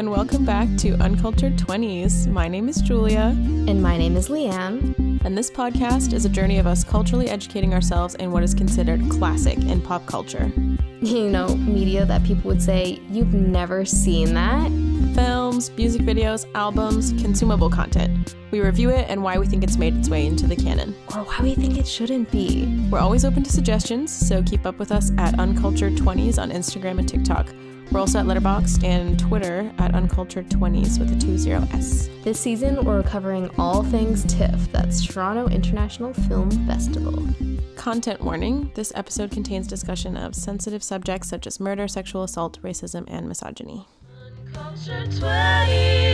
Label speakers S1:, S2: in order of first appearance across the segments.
S1: and welcome back to Uncultured 20s. My name is Julia.
S2: And my name is Leanne.
S1: And this podcast is a journey of us culturally educating ourselves in what is considered classic in pop culture.
S2: You know, media that people would say, you've never seen that.
S1: Films, music videos, albums, consumable content. We review it and why we think it's made its way into the canon.
S2: Or why we think it shouldn't be.
S1: We're always open to suggestions, so keep up with us at Uncultured 20s on Instagram and TikTok. We're also at Letterboxd and Twitter at Uncultured20s with a 20s.
S2: This season, we're covering all things TIFF, that's Toronto International Film Festival.
S1: Content warning this episode contains discussion of sensitive subjects such as murder, sexual assault, racism, and misogyny. Uncultured 20s.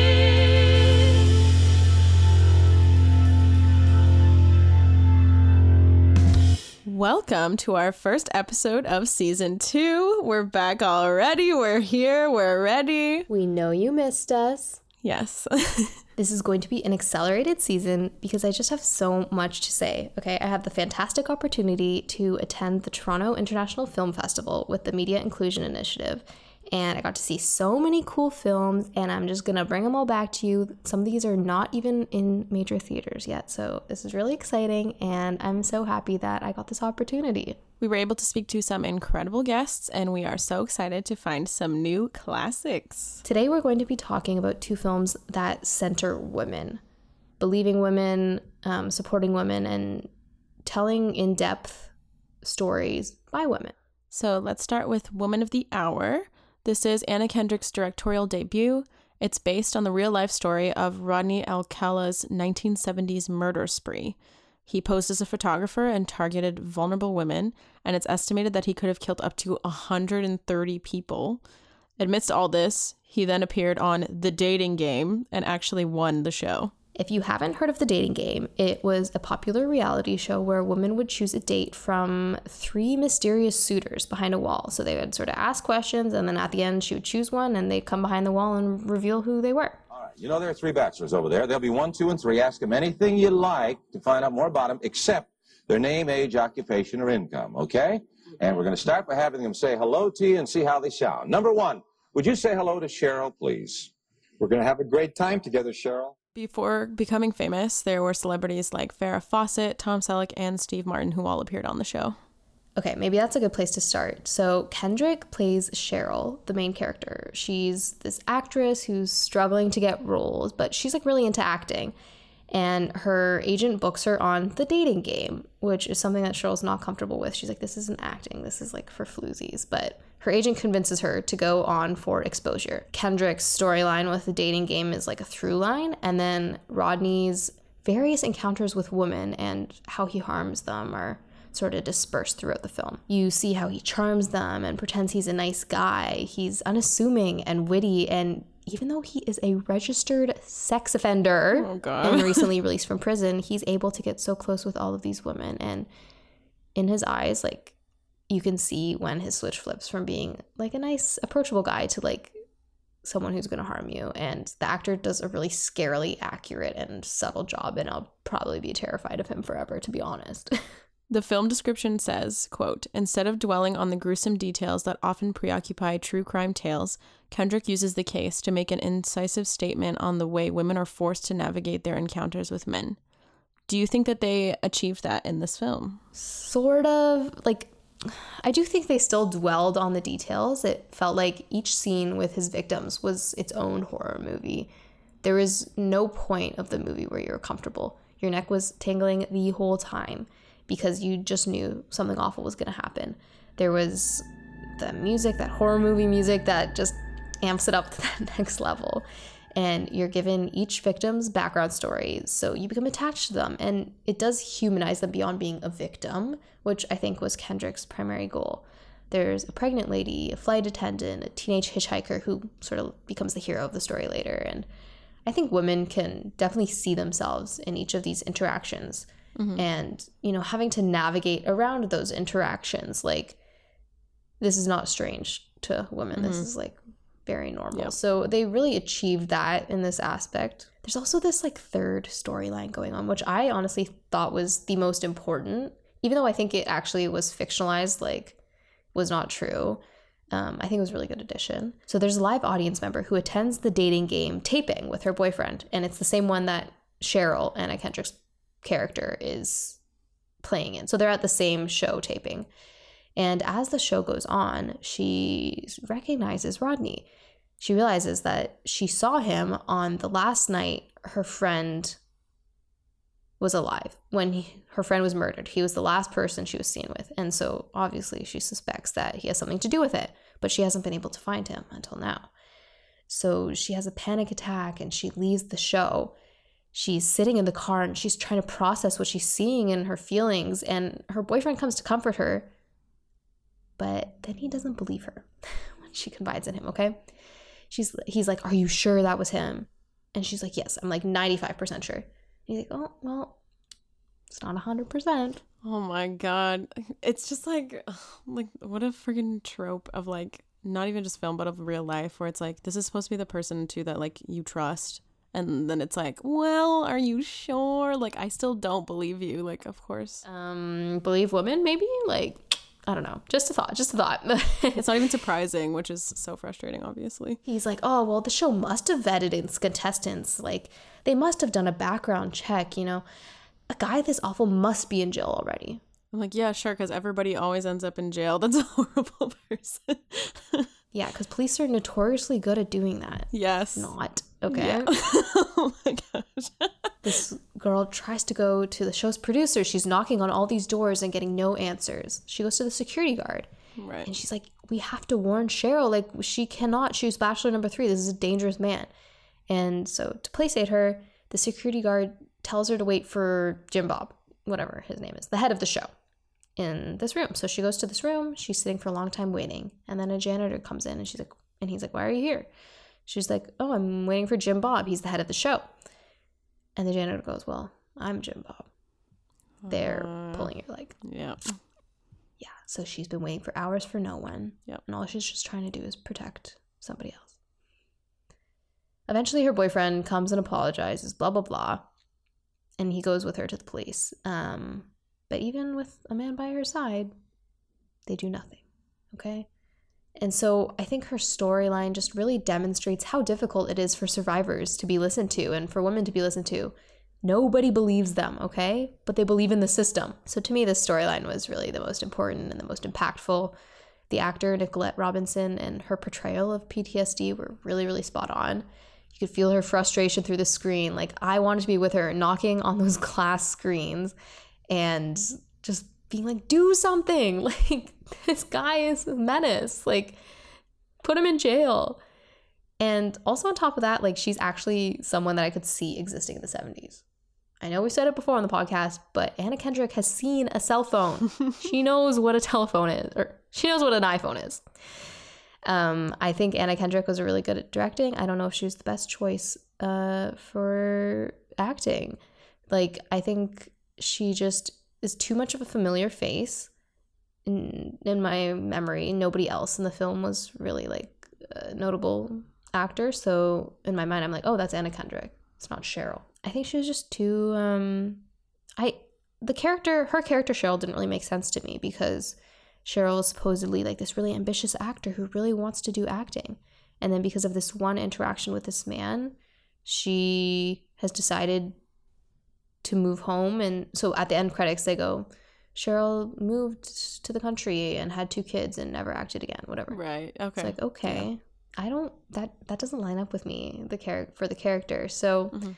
S1: Welcome to our first episode of season two. We're back already. We're here. We're ready.
S2: We know you missed us.
S1: Yes.
S2: this is going to be an accelerated season because I just have so much to say. Okay, I have the fantastic opportunity to attend the Toronto International Film Festival with the Media Inclusion Initiative and I got to see so many cool films, and I'm just gonna bring them all back to you. Some of these are not even in major theaters yet, so this is really exciting, and I'm so happy that I got this opportunity.
S1: We were able to speak to some incredible guests, and we are so excited to find some new classics.
S2: Today, we're going to be talking about two films that center women, believing women, um, supporting women, and telling in depth stories by women.
S1: So let's start with Woman of the Hour. This is Anna Kendrick's directorial debut. It's based on the real life story of Rodney Alcala's 1970s murder spree. He posed as a photographer and targeted vulnerable women, and it's estimated that he could have killed up to 130 people. Amidst all this, he then appeared on The Dating Game and actually won the show.
S2: If you haven't heard of The Dating Game, it was a popular reality show where a woman would choose a date from three mysterious suitors behind a wall. So they would sort of ask questions, and then at the end, she would choose one, and they'd come behind the wall and reveal who they were.
S3: All right. You know, there are three bachelors over there. There'll be one, two, and three. Ask them anything you like to find out more about them, except their name, age, occupation, or income, okay? And we're going to start by having them say hello to you and see how they sound. Number one, would you say hello to Cheryl, please?
S4: We're going to have a great time together, Cheryl.
S1: Before becoming famous, there were celebrities like Farrah Fawcett, Tom Selleck, and Steve Martin who all appeared on the show.
S2: Okay, maybe that's a good place to start. So, Kendrick plays Cheryl, the main character. She's this actress who's struggling to get roles, but she's like really into acting. And her agent books her on the dating game, which is something that Cheryl's not comfortable with. She's like, this isn't acting, this is like for floozies. But her agent convinces her to go on for exposure. Kendrick's storyline with the dating game is like a through line, and then Rodney's various encounters with women and how he harms them are sort of dispersed throughout the film. You see how he charms them and pretends he's a nice guy. He's unassuming and witty and even though he is a registered sex offender
S1: oh,
S2: and recently released from prison, he's able to get so close with all of these women and in his eyes like you can see when his switch flips from being like a nice, approachable guy to like someone who's going to harm you. And the actor does a really scarily accurate and subtle job, and I'll probably be terrified of him forever, to be honest.
S1: The film description says, quote, Instead of dwelling on the gruesome details that often preoccupy true crime tales, Kendrick uses the case to make an incisive statement on the way women are forced to navigate their encounters with men. Do you think that they achieved that in this film?
S2: Sort of. Like, I do think they still dwelled on the details. It felt like each scene with his victims was its own horror movie. There was no point of the movie where you were comfortable. Your neck was tingling the whole time because you just knew something awful was going to happen. There was the music, that horror movie music that just amps it up to that next level and you're given each victim's background story. So you become attached to them, and it does humanize them beyond being a victim, which I think was Kendrick's primary goal. There's a pregnant lady, a flight attendant, a teenage hitchhiker who sort of becomes the hero of the story later. And I think women can definitely see themselves in each of these interactions. Mm-hmm. And, you know, having to navigate around those interactions, like, this is not strange to women. Mm-hmm. This is like very normal. Yep. So they really achieved that in this aspect. There's also this like third storyline going on, which I honestly thought was the most important, even though I think it actually was fictionalized, like was not true. Um, I think it was a really good addition. So there's a live audience member who attends the dating game taping with her boyfriend, and it's the same one that Cheryl, Anna Kendrick's character, is playing in. So they're at the same show taping. And as the show goes on, she recognizes Rodney. She realizes that she saw him on the last night her friend was alive when he, her friend was murdered. He was the last person she was seen with. And so obviously she suspects that he has something to do with it, but she hasn't been able to find him until now. So she has a panic attack and she leaves the show. She's sitting in the car and she's trying to process what she's seeing and her feelings. And her boyfriend comes to comfort her, but then he doesn't believe her when she confides in him, okay? She's he's like, "Are you sure that was him?" And she's like, "Yes, I'm like 95% sure." he's like, oh, well, it's not 100%.
S1: Oh my god. It's just like like what a freaking trope of like not even just film but of real life where it's like this is supposed to be the person too that like you trust and then it's like, "Well, are you sure?" Like I still don't believe you. Like of course.
S2: Um believe women maybe? Like I don't know. Just a thought. Just a thought.
S1: it's not even surprising, which is so frustrating, obviously.
S2: He's like, oh, well, the show must have vetted its contestants. Like, they must have done a background check, you know? A guy this awful must be in jail already.
S1: I'm like, yeah, sure, because everybody always ends up in jail. That's a horrible person.
S2: yeah, because police are notoriously good at doing that.
S1: Yes.
S2: Not. Okay. Yeah. oh my gosh. this girl tries to go to the show's producer. She's knocking on all these doors and getting no answers. She goes to the security guard.
S1: Right.
S2: And she's like, We have to warn Cheryl. Like, she cannot choose Bachelor number three. This is a dangerous man. And so, to placate her, the security guard tells her to wait for Jim Bob, whatever his name is, the head of the show, in this room. So she goes to this room. She's sitting for a long time waiting. And then a janitor comes in and she's like, and he's like, Why are you here? She's like, Oh, I'm waiting for Jim Bob. He's the head of the show. And the janitor goes, Well, I'm Jim Bob. They're uh, pulling your leg.
S1: Yeah.
S2: Yeah. So she's been waiting for hours for no one.
S1: Yep.
S2: And all she's just trying to do is protect somebody else. Eventually, her boyfriend comes and apologizes, blah, blah, blah. And he goes with her to the police. Um, but even with a man by her side, they do nothing. Okay? And so I think her storyline just really demonstrates how difficult it is for survivors to be listened to and for women to be listened to. Nobody believes them, okay? But they believe in the system. So to me, this storyline was really the most important and the most impactful. The actor, Nicolette Robinson, and her portrayal of PTSD were really, really spot on. You could feel her frustration through the screen. Like, I wanted to be with her knocking on those glass screens and just being like, do something. Like, this guy is a menace. Like, put him in jail. And also, on top of that, like, she's actually someone that I could see existing in the 70s. I know we said it before on the podcast, but Anna Kendrick has seen a cell phone. she knows what a telephone is, or she knows what an iPhone is. Um, I think Anna Kendrick was really good at directing. I don't know if she was the best choice uh, for acting. Like, I think she just is too much of a familiar face in, in my memory. Nobody else in the film was really like a notable actor. So in my mind, I'm like, oh, that's Anna Kendrick. It's not Cheryl. I think she was just too. Um, I the character, her character Cheryl, didn't really make sense to me because Cheryl is supposedly like this really ambitious actor who really wants to do acting, and then because of this one interaction with this man, she has decided to move home. And so at the end credits, they go, Cheryl moved to the country and had two kids and never acted again, whatever.
S1: Right. Okay.
S2: It's like, okay. Yeah. I don't that that doesn't line up with me, the char- for the character. So mm-hmm.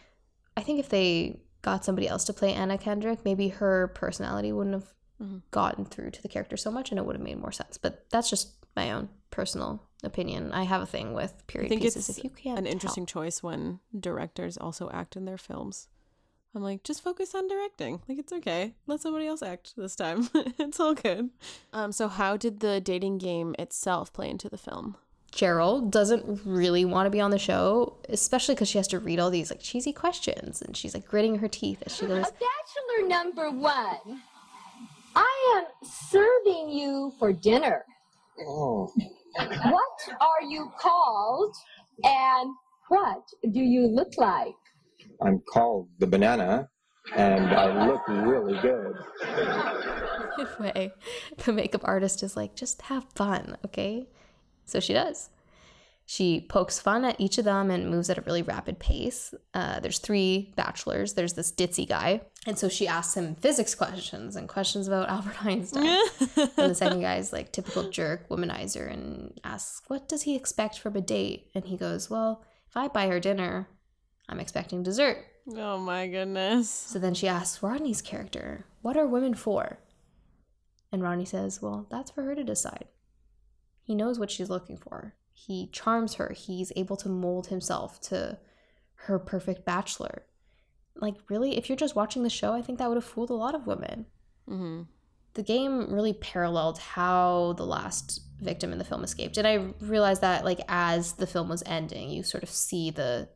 S2: I think if they got somebody else to play Anna Kendrick, maybe her personality wouldn't have mm-hmm. gotten through to the character so much and it would have made more sense. But that's just my own personal opinion. I have a thing with period I think pieces.
S1: It's if you can't an interesting choice when directors also act in their films. I'm like, just focus on directing. Like it's okay. Let somebody else act this time. it's all good. Um, so how did the dating game itself play into the film?
S2: Cheryl doesn't really want to be on the show, especially because she has to read all these like cheesy questions, and she's like gritting her teeth as she goes.
S5: Bachelor number one, I am serving you for dinner. Oh. What are you called, and what do you look like?
S4: I'm called the banana, and I look really good.
S2: Way, the makeup artist is like, just have fun, okay? So she does. She pokes fun at each of them and moves at a really rapid pace. Uh, there's three bachelors. There's this ditzy guy. And so she asks him physics questions and questions about Albert Einstein. and the second guy is like typical jerk, womanizer, and asks, What does he expect from a date? And he goes, Well, if I buy her dinner, I'm expecting dessert.
S1: Oh my goodness.
S2: So then she asks Rodney's character, What are women for? And Rodney says, Well, that's for her to decide. He knows what she's looking for. He charms her. He's able to mold himself to her perfect bachelor. Like, really, if you're just watching the show, I think that would have fooled a lot of women.
S1: Mm-hmm.
S2: The game really paralleled how the last victim in the film escaped. And I realized that, like, as the film was ending, you sort of see the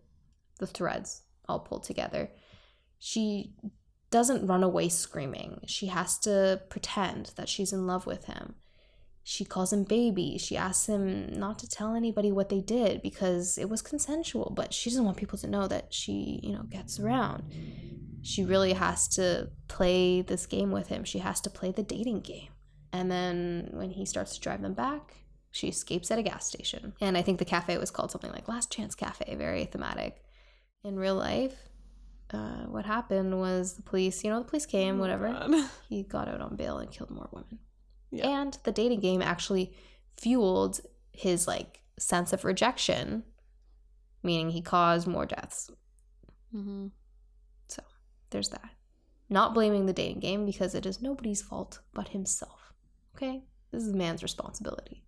S2: the threads all pulled together. She doesn't run away screaming. She has to pretend that she's in love with him. She calls him baby. She asks him not to tell anybody what they did because it was consensual, but she doesn't want people to know that she, you know, gets around. She really has to play this game with him. She has to play the dating game. And then when he starts to drive them back, she escapes at a gas station. And I think the cafe was called something like Last Chance Cafe, very thematic. In real life, uh, what happened was the police, you know, the police came, whatever.
S1: God.
S2: He got out on bail and killed more women.
S1: Yeah.
S2: And the dating game actually fueled his like sense of rejection, meaning he caused more deaths.
S1: Mm-hmm.
S2: So there's that. Not blaming the dating game because it is nobody's fault but himself. Okay? This is man's responsibility.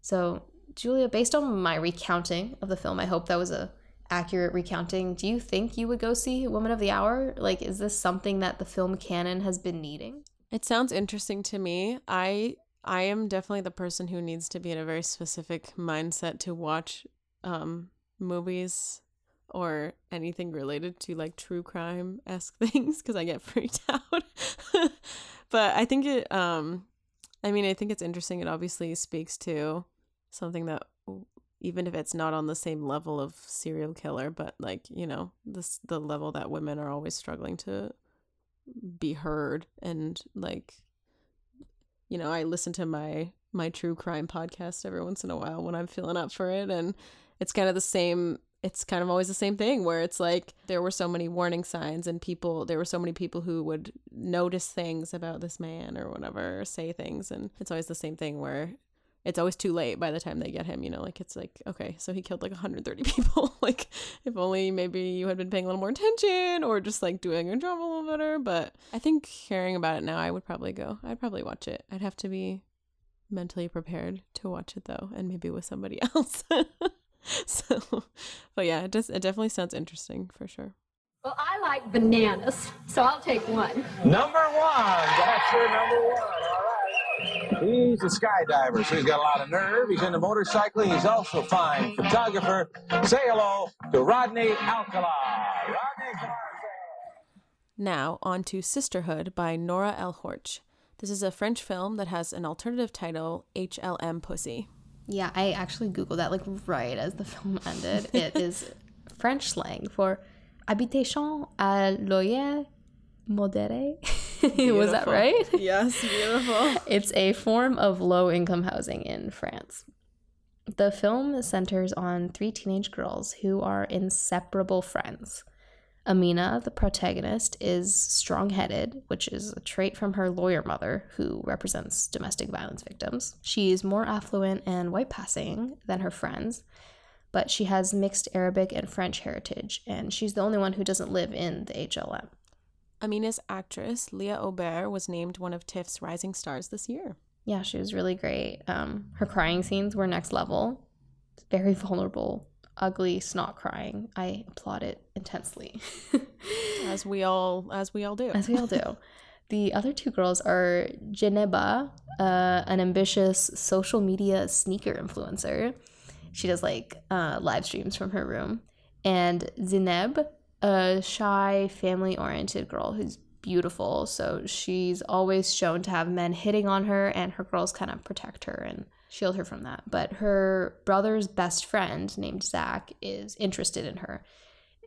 S2: So, Julia, based on my recounting of the film, I hope that was a accurate recounting. Do you think you would go see Woman of the Hour? Like is this something that the film canon has been needing?
S1: It sounds interesting to me. I I am definitely the person who needs to be in a very specific mindset to watch um movies or anything related to like true crime esque things because I get freaked out. but I think it um I mean I think it's interesting. It obviously speaks to something that even if it's not on the same level of serial killer, but like, you know, this the level that women are always struggling to be heard and like you know, I listen to my my true crime podcast every once in a while when I'm feeling up for it and it's kind of the same it's kind of always the same thing where it's like there were so many warning signs and people there were so many people who would notice things about this man or whatever or say things and it's always the same thing where it's always too late by the time they get him you know like it's like okay so he killed like 130 people like if only maybe you had been paying a little more attention or just like doing your job a little better but i think hearing about it now i would probably go i'd probably watch it i'd have to be mentally prepared to watch it though and maybe with somebody else so but yeah it just it definitely sounds interesting for sure
S5: Well, I like bananas, so I'll take one.
S3: Number one. That's your number one. All right. He's a skydiver, so he's got a lot of nerve. He's into motorcycling. He's also a fine photographer. Say hello to Rodney Alcala. Rodney.
S1: Now, on to Sisterhood by Nora El-Hourch. This is a French film that has an alternative title, HLM Pussy.
S2: Yeah, I actually Googled that like right as the film ended. It is French slang for habitation à loyer modéré. Was that right?
S1: Yes, beautiful.
S2: It's a form of low income housing in France. The film centers on three teenage girls who are inseparable friends. Amina, the protagonist, is strong headed, which is a trait from her lawyer mother, who represents domestic violence victims. She is more affluent and white passing than her friends, but she has mixed Arabic and French heritage, and she's the only one who doesn't live in the HLM.
S1: Amina's actress, Leah Aubert, was named one of TIFF's rising stars this year.
S2: Yeah, she was really great. Um, her crying scenes were next level. Very vulnerable, ugly snot crying. I applaud it intensely.
S1: As we all as we all do.
S2: As we all do. The other two girls are Djeneba, uh, an ambitious social media sneaker influencer. She does like uh, live streams from her room. And Zineb, a shy, family oriented girl who's beautiful. So she's always shown to have men hitting on her, and her girls kind of protect her and shield her from that. But her brother's best friend, named Zach, is interested in her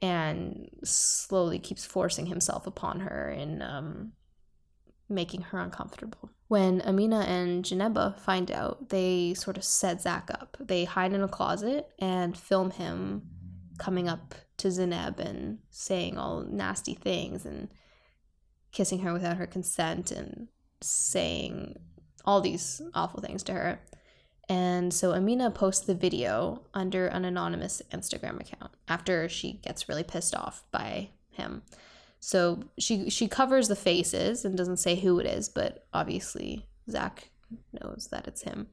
S2: and slowly keeps forcing himself upon her and um, making her uncomfortable. When Amina and Djeneba find out, they sort of set Zach up. They hide in a closet and film him coming up to Zineb and saying all nasty things and kissing her without her consent and saying all these awful things to her. And so Amina posts the video under an anonymous Instagram account after she gets really pissed off by him. So she she covers the faces and doesn't say who it is, but obviously Zach knows that it's him.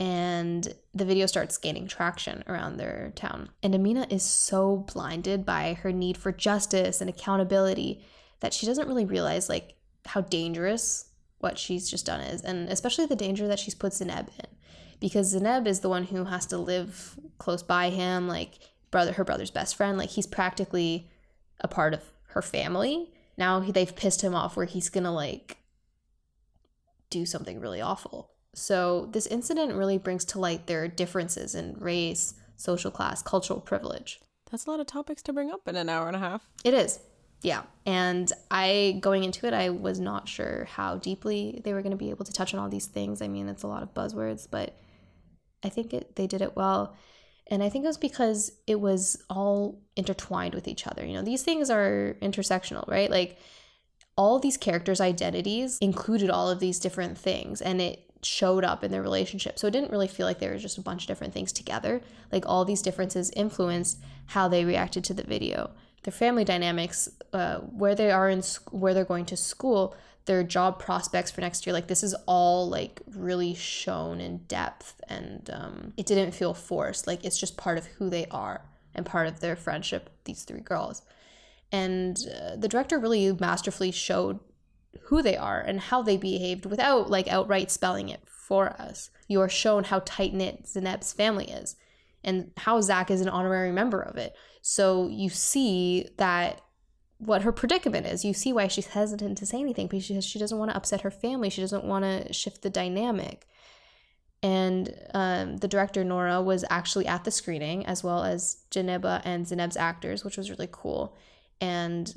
S2: And the video starts gaining traction around their town. And Amina is so blinded by her need for justice and accountability that she doesn't really realize like how dangerous what she's just done is, and especially the danger that she's put Zineb in. Because Zineb is the one who has to live close by him, like brother her brother's best friend. Like he's practically a part of her family. Now they've pissed him off where he's gonna like do something really awful. So this incident really brings to light their differences in race, social class, cultural privilege.
S1: That's a lot of topics to bring up in an hour and a half.
S2: It is. Yeah. And I, going into it, I was not sure how deeply they were going to be able to touch on all these things. I mean, it's a lot of buzzwords, but I think it, they did it well. And I think it was because it was all intertwined with each other. You know, these things are intersectional, right? Like all these characters' identities included all of these different things and it showed up in their relationship. So it didn't really feel like there was just a bunch of different things together. Like all these differences influenced how they reacted to the video. Their family dynamics, uh, where they are in sc- where they're going to school, their job prospects for next year like this is all like really shown in depth and um, it didn't feel forced like it's just part of who they are and part of their friendship these three girls and uh, the director really masterfully showed who they are and how they behaved without like outright spelling it for us you are shown how tight-knit zineb's family is and how zach is an honorary member of it so you see that what her predicament is. You see why she's hesitant to say anything because she, she doesn't want to upset her family. She doesn't want to shift the dynamic. And um, the director, Nora, was actually at the screening, as well as Djeneba and Zineb's actors, which was really cool. And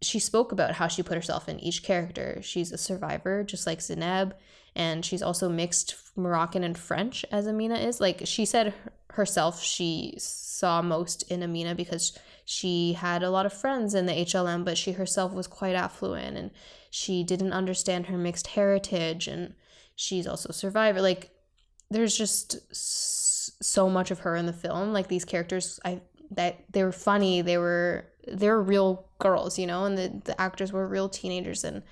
S2: she spoke about how she put herself in each character. She's a survivor, just like Zineb, and she's also mixed Moroccan and French, as Amina is. Like she said herself, she saw most in Amina because she had a lot of friends in the HLM, but she herself was quite affluent and she didn't understand her mixed heritage and she's also a survivor. Like there's just so much of her in the film. Like these characters I that they were funny, they were they were real girls, you know, and the, the actors were real teenagers and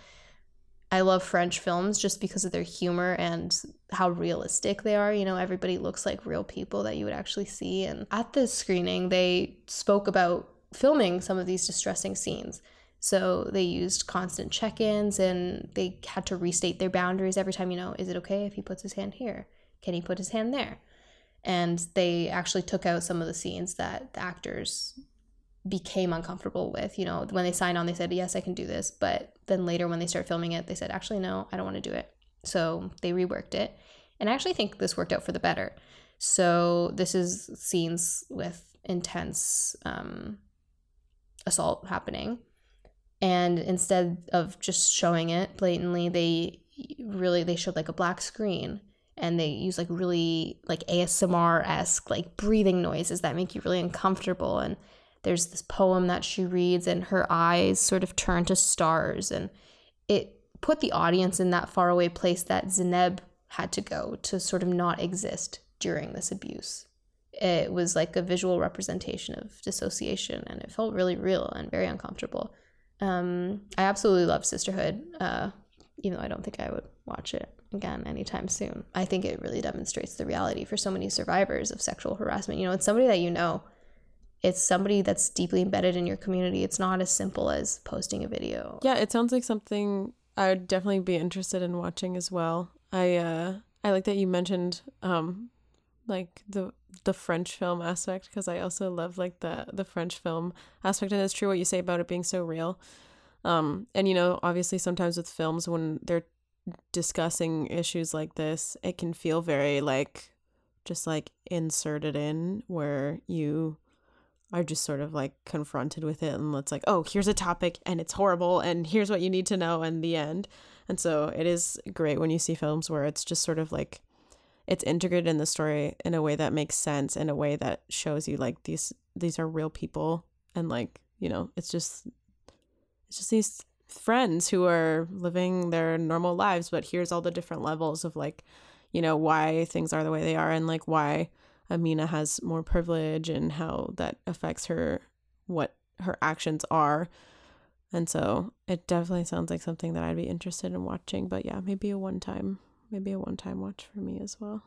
S2: I love French films just because of their humor and how realistic they are. You know, everybody looks like real people that you would actually see. And at the screening, they spoke about filming some of these distressing scenes. So they used constant check ins and they had to restate their boundaries every time, you know, is it okay if he puts his hand here? Can he put his hand there? And they actually took out some of the scenes that the actors became uncomfortable with. You know, when they signed on, they said, Yes, I can do this. But then later, when they started filming it, they said, Actually, no, I don't want to do it. So they reworked it. And I actually think this worked out for the better. So this is scenes with intense um, assault happening. And instead of just showing it blatantly, they really they showed like a black screen and they use like really like ASMR esque like breathing noises that make you really uncomfortable and there's this poem that she reads and her eyes sort of turn to stars and it put the audience in that faraway place that Zineb had to go to sort of not exist during this abuse. It was like a visual representation of dissociation and it felt really real and very uncomfortable. Um, I absolutely love Sisterhood, uh, even though I don't think I would watch it again anytime soon. I think it really demonstrates the reality for so many survivors of sexual harassment. You know, it's somebody that you know it's somebody that's deeply embedded in your community. It's not as simple as posting a video.
S1: Yeah, it sounds like something I would definitely be interested in watching as well. I uh I like that you mentioned um like the the French film aspect because I also love like the the French film aspect and it's true what you say about it being so real. Um and you know, obviously sometimes with films when they're discussing issues like this, it can feel very like just like inserted in where you are just sort of like confronted with it and it's like, oh, here's a topic and it's horrible and here's what you need to know and the end. And so it is great when you see films where it's just sort of like it's integrated in the story in a way that makes sense in a way that shows you like these these are real people and like you know it's just it's just these friends who are living their normal lives but here's all the different levels of like you know why things are the way they are and like why amina has more privilege and how that affects her what her actions are and so it definitely sounds like something that i'd be interested in watching but yeah maybe a one time maybe a one time watch for me as well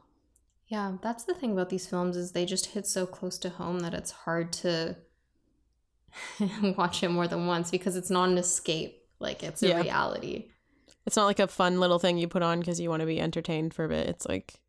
S2: yeah that's the thing about these films is they just hit so close to home that it's hard to watch it more than once because it's not an escape. Like it's a yeah. reality.
S1: It's not like a fun little thing you put on because you want to be entertained for a bit. It's like,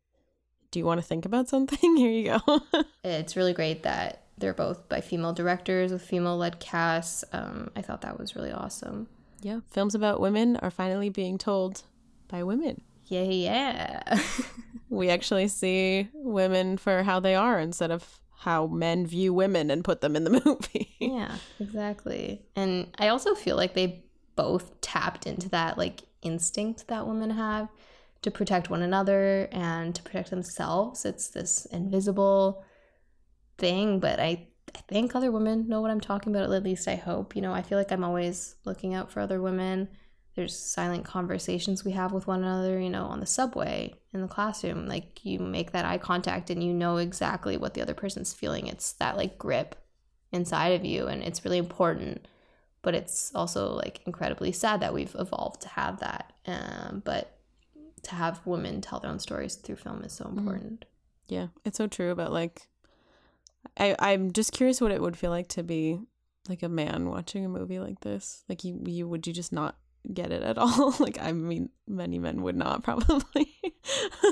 S1: do you want to think about something? Here you go.
S2: it's really great that they're both by female directors with female led casts. Um, I thought that was really awesome.
S1: Yeah, films about women are finally being told by women.
S2: Yeah, yeah.
S1: we actually see women for how they are instead of how men view women and put them in the movie.
S2: yeah, exactly. And I also feel like they both tapped into that like instinct that women have to protect one another and to protect themselves. It's this invisible thing, but I I think other women know what I'm talking about, at least I hope. You know, I feel like I'm always looking out for other women there's silent conversations we have with one another, you know, on the subway, in the classroom. Like you make that eye contact and you know exactly what the other person's feeling. It's that like grip inside of you and it's really important. But it's also like incredibly sad that we've evolved to have that. Um, but to have women tell their own stories through film is so mm-hmm. important.
S1: Yeah, it's so true. But like, I I'm just curious what it would feel like to be like a man watching a movie like this. Like you, you would you just not get it at all. like, I mean, many men would not probably,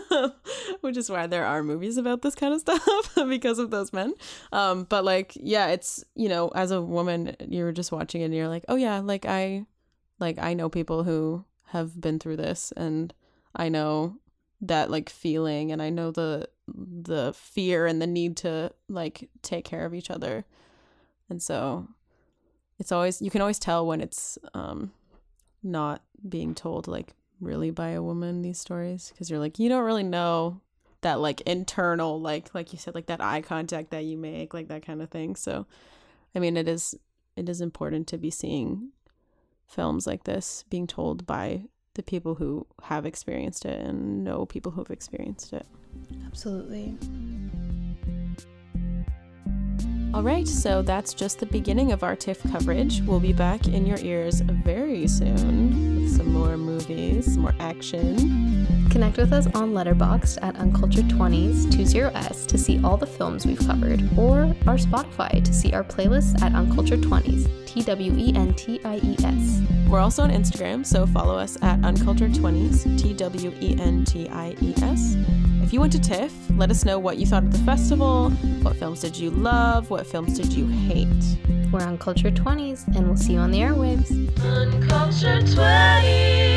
S1: which is why there are movies about this kind of stuff because of those men. Um, but like, yeah, it's, you know, as a woman, you're just watching it and you're like, oh yeah, like I, like I know people who have been through this and I know that like feeling and I know the, the fear and the need to like take care of each other. And so it's always, you can always tell when it's, um, not being told like really by a woman these stories? Because you're like you don't really know that like internal like like you said like that eye contact that you make like that kind of thing. So i mean it is it is important to be seeing films like this being told by the people who have experienced it and know people who have experienced it.
S2: Absolutely
S1: all right, so that's just the beginning of our TIFF coverage. We'll be back in your ears very soon with some more movies, more action.
S2: Connect with us on Letterboxd at Uncultured20s20s to see all the films we've covered, or our Spotify to see our playlists at Uncultured20s, T W E N T I E S.
S1: We're also on Instagram, so follow us at Uncultured20s, T W E N T I E S. If you went to TIFF, let us know what you thought of the festival, what films did you love, what films did you hate.
S2: We're Uncultured 20s, and we'll see you on the airwaves.
S1: Uncultured 20s.